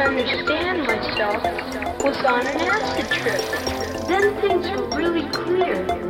understand myself was on an acid trip. Then things were really clear.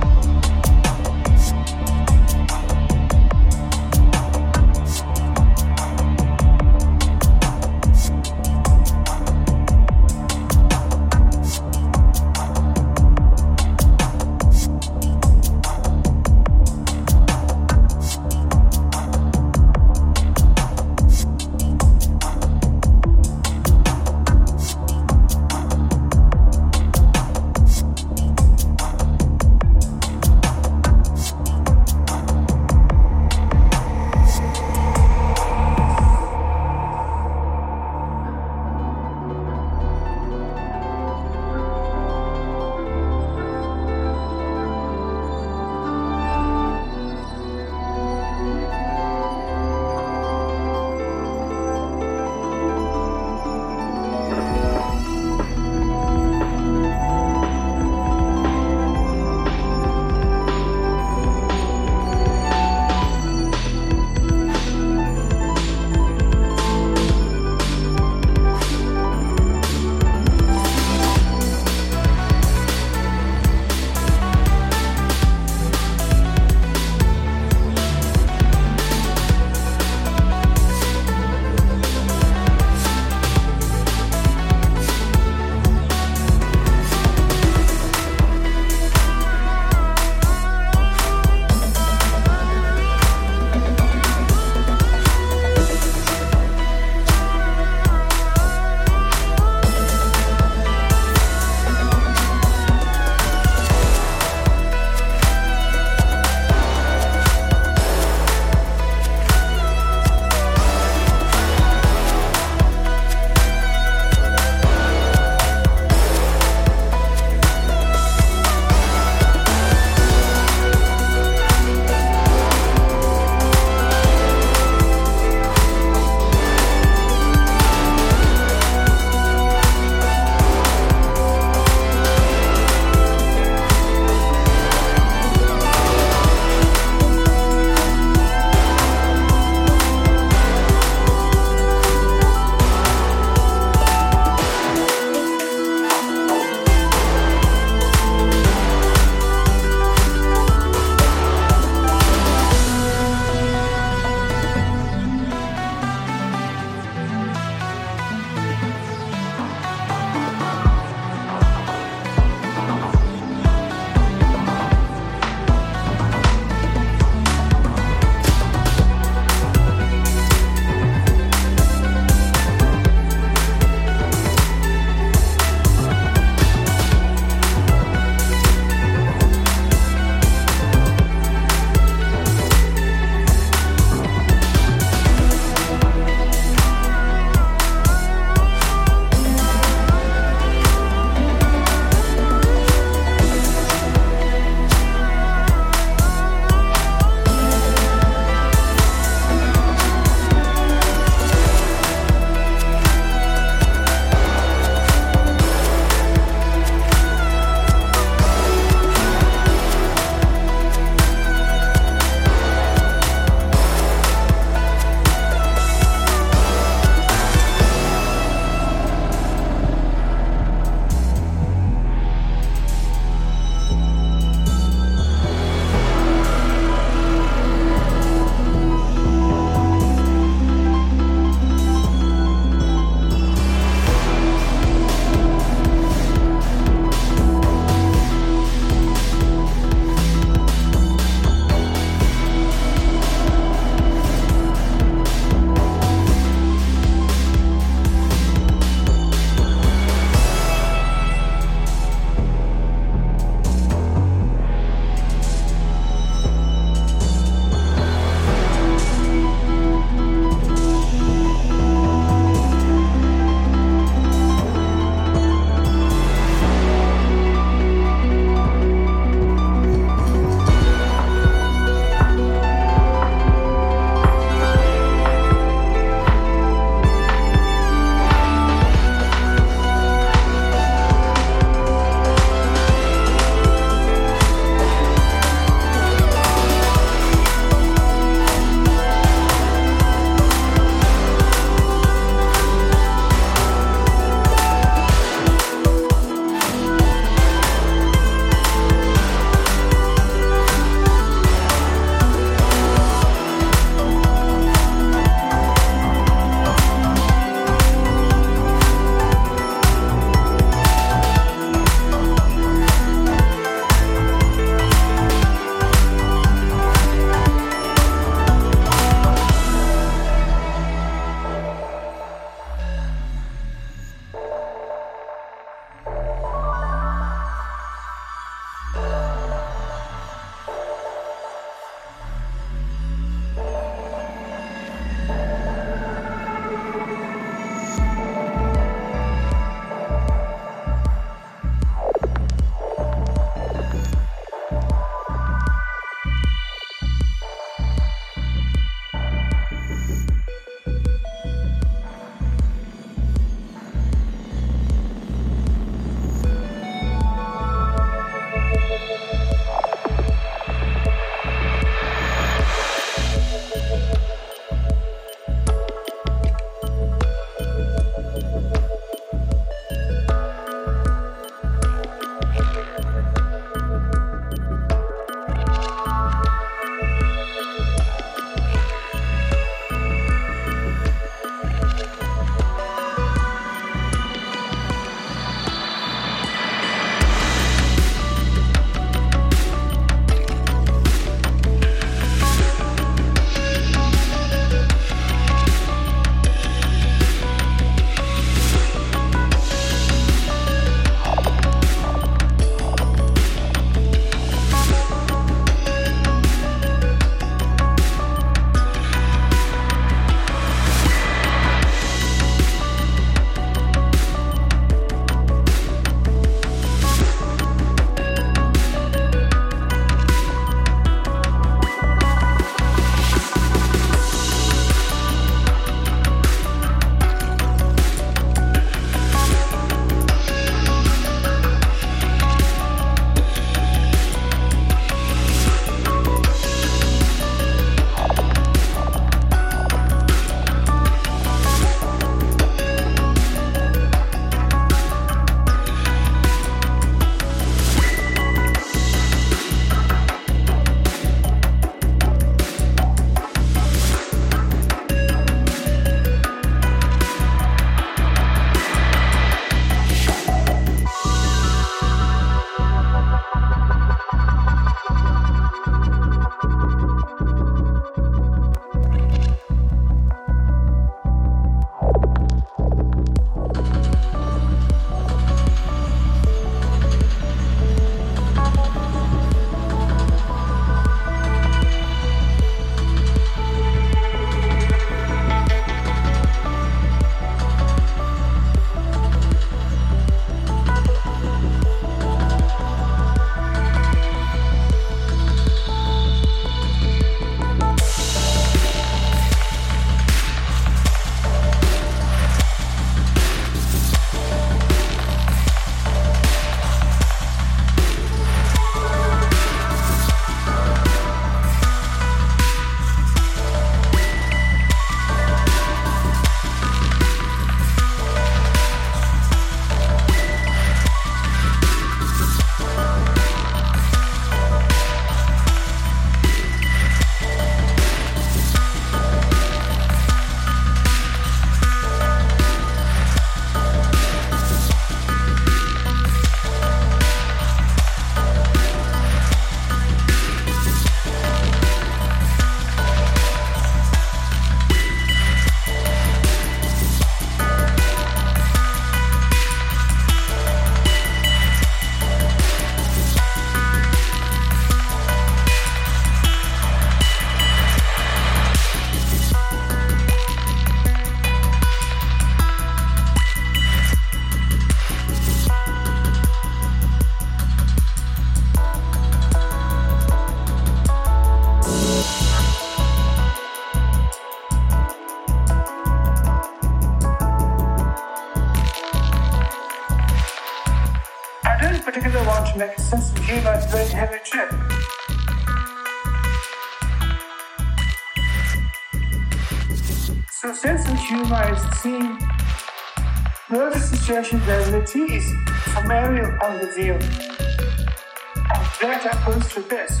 Situations as it is from every point of view. And that happens to this.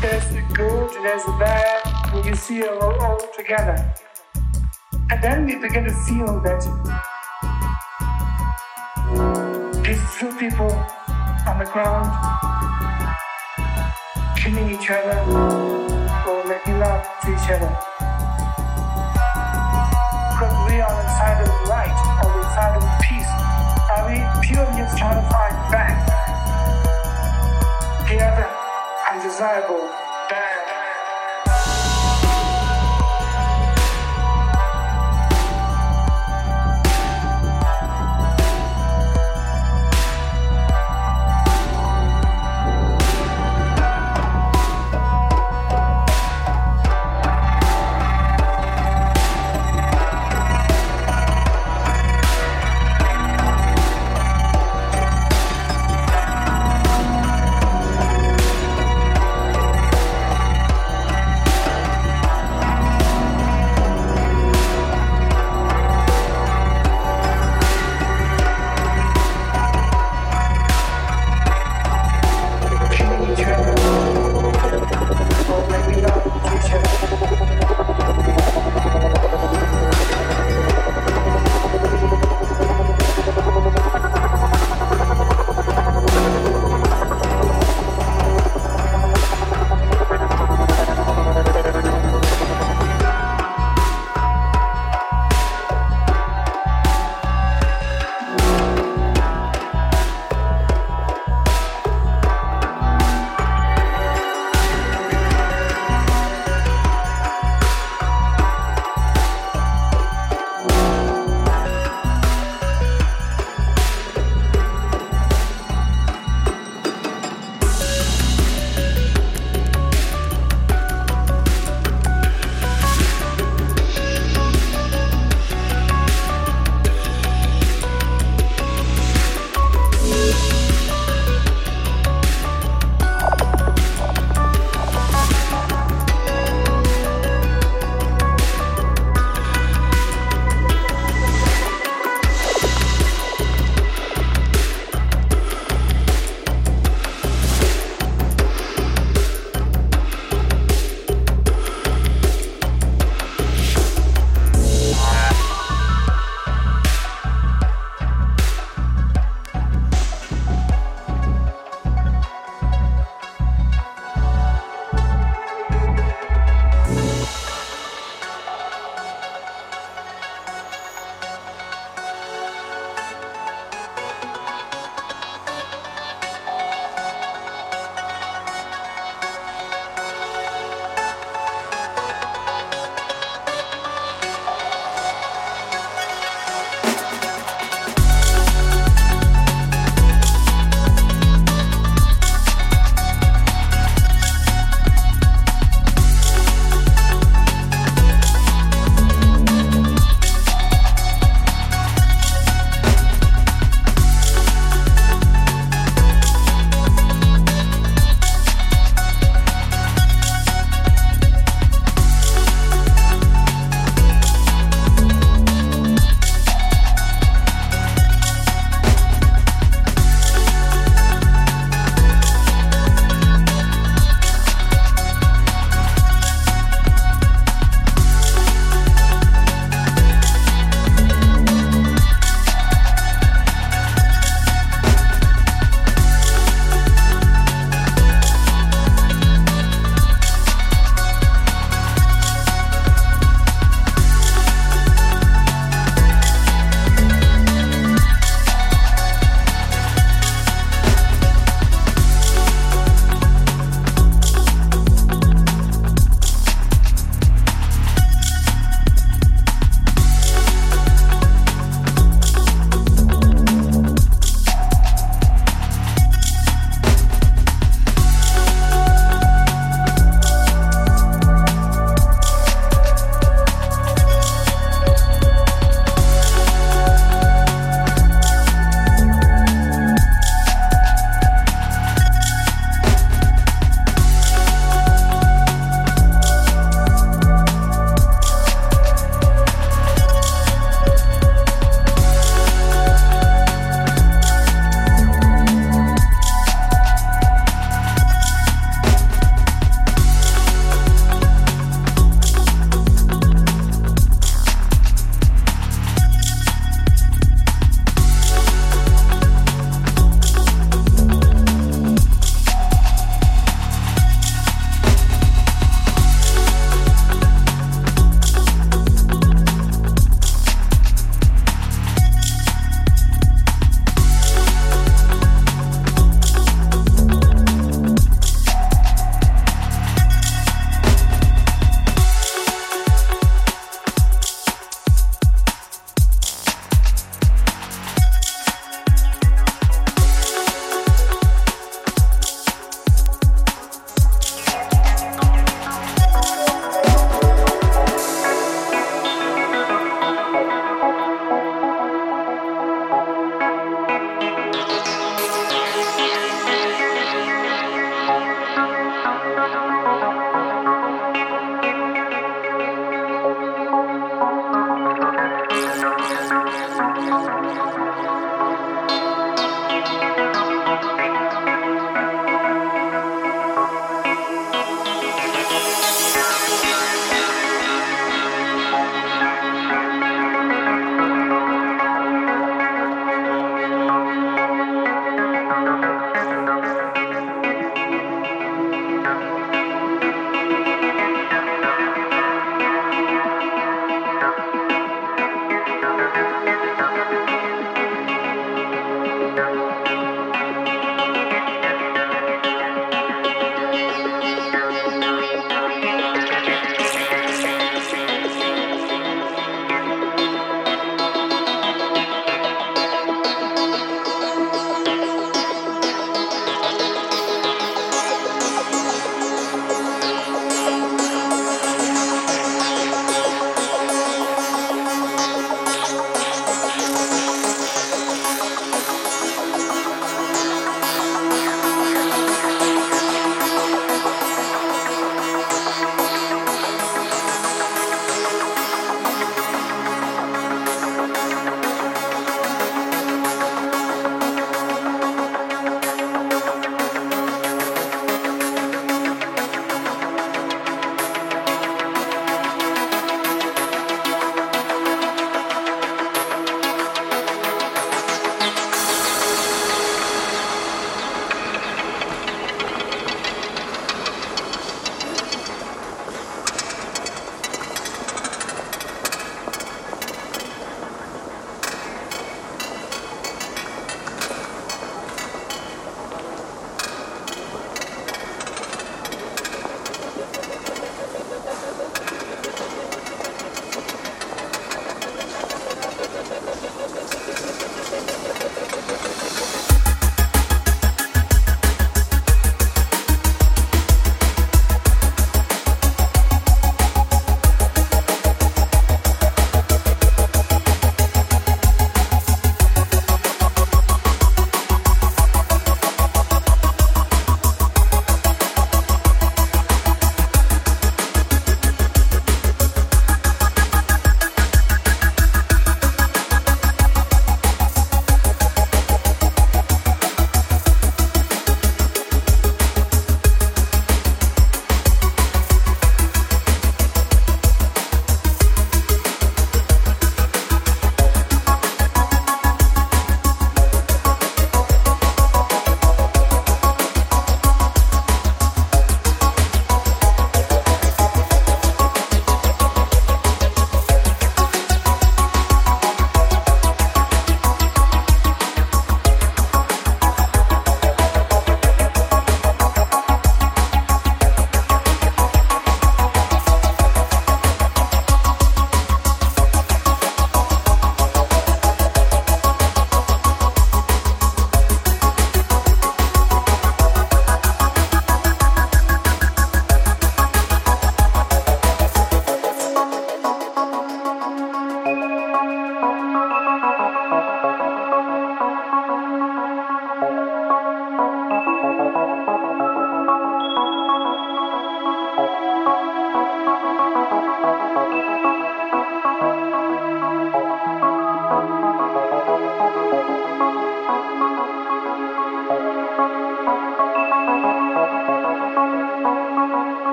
There's the good, there's the bad, when you see it all, all together. And then we begin to feel that these two people on the ground killing each other or making love to each other. Because we are the side of light or the side of peace. Are we purely trying to find back the other undesirable bad?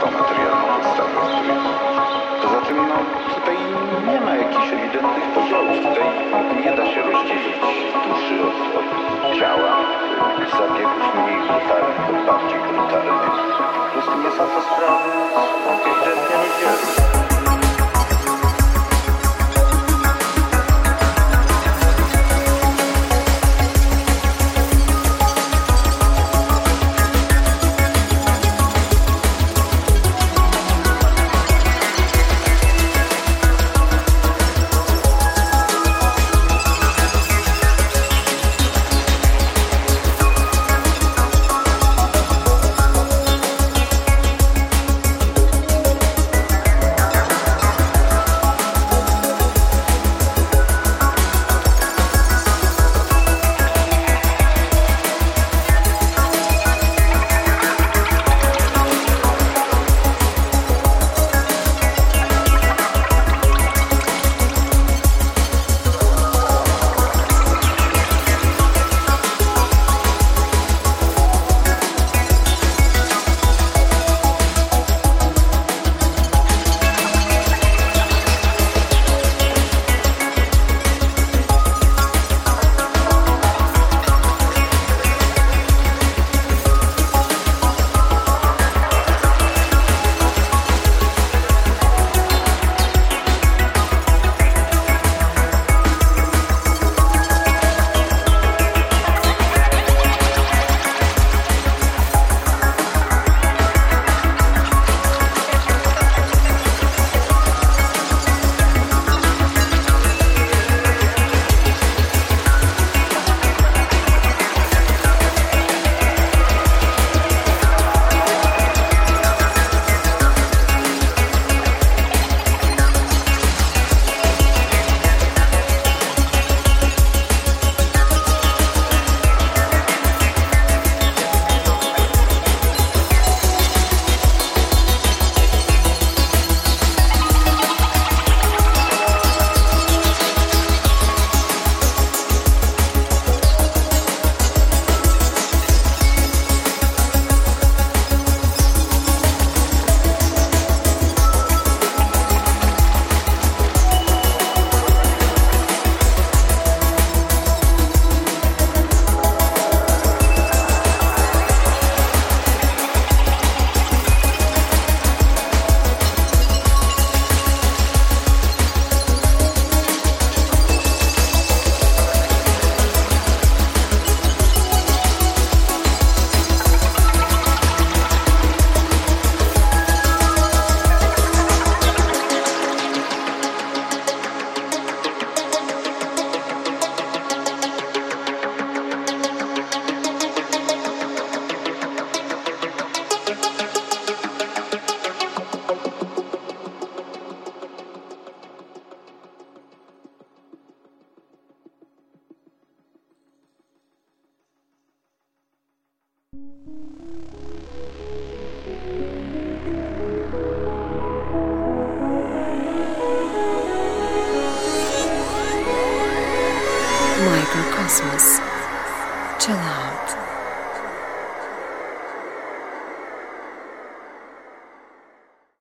tą materialną podstawę. Poza tym no, tutaj nie ma jakichś ewidentnych podziałów. Tutaj nie da się rozdzielić duszy od, od ciała, zabiegów mniej brutalnych od bardziej brutalnych. Po prostu nie są to sprawy kompletnie.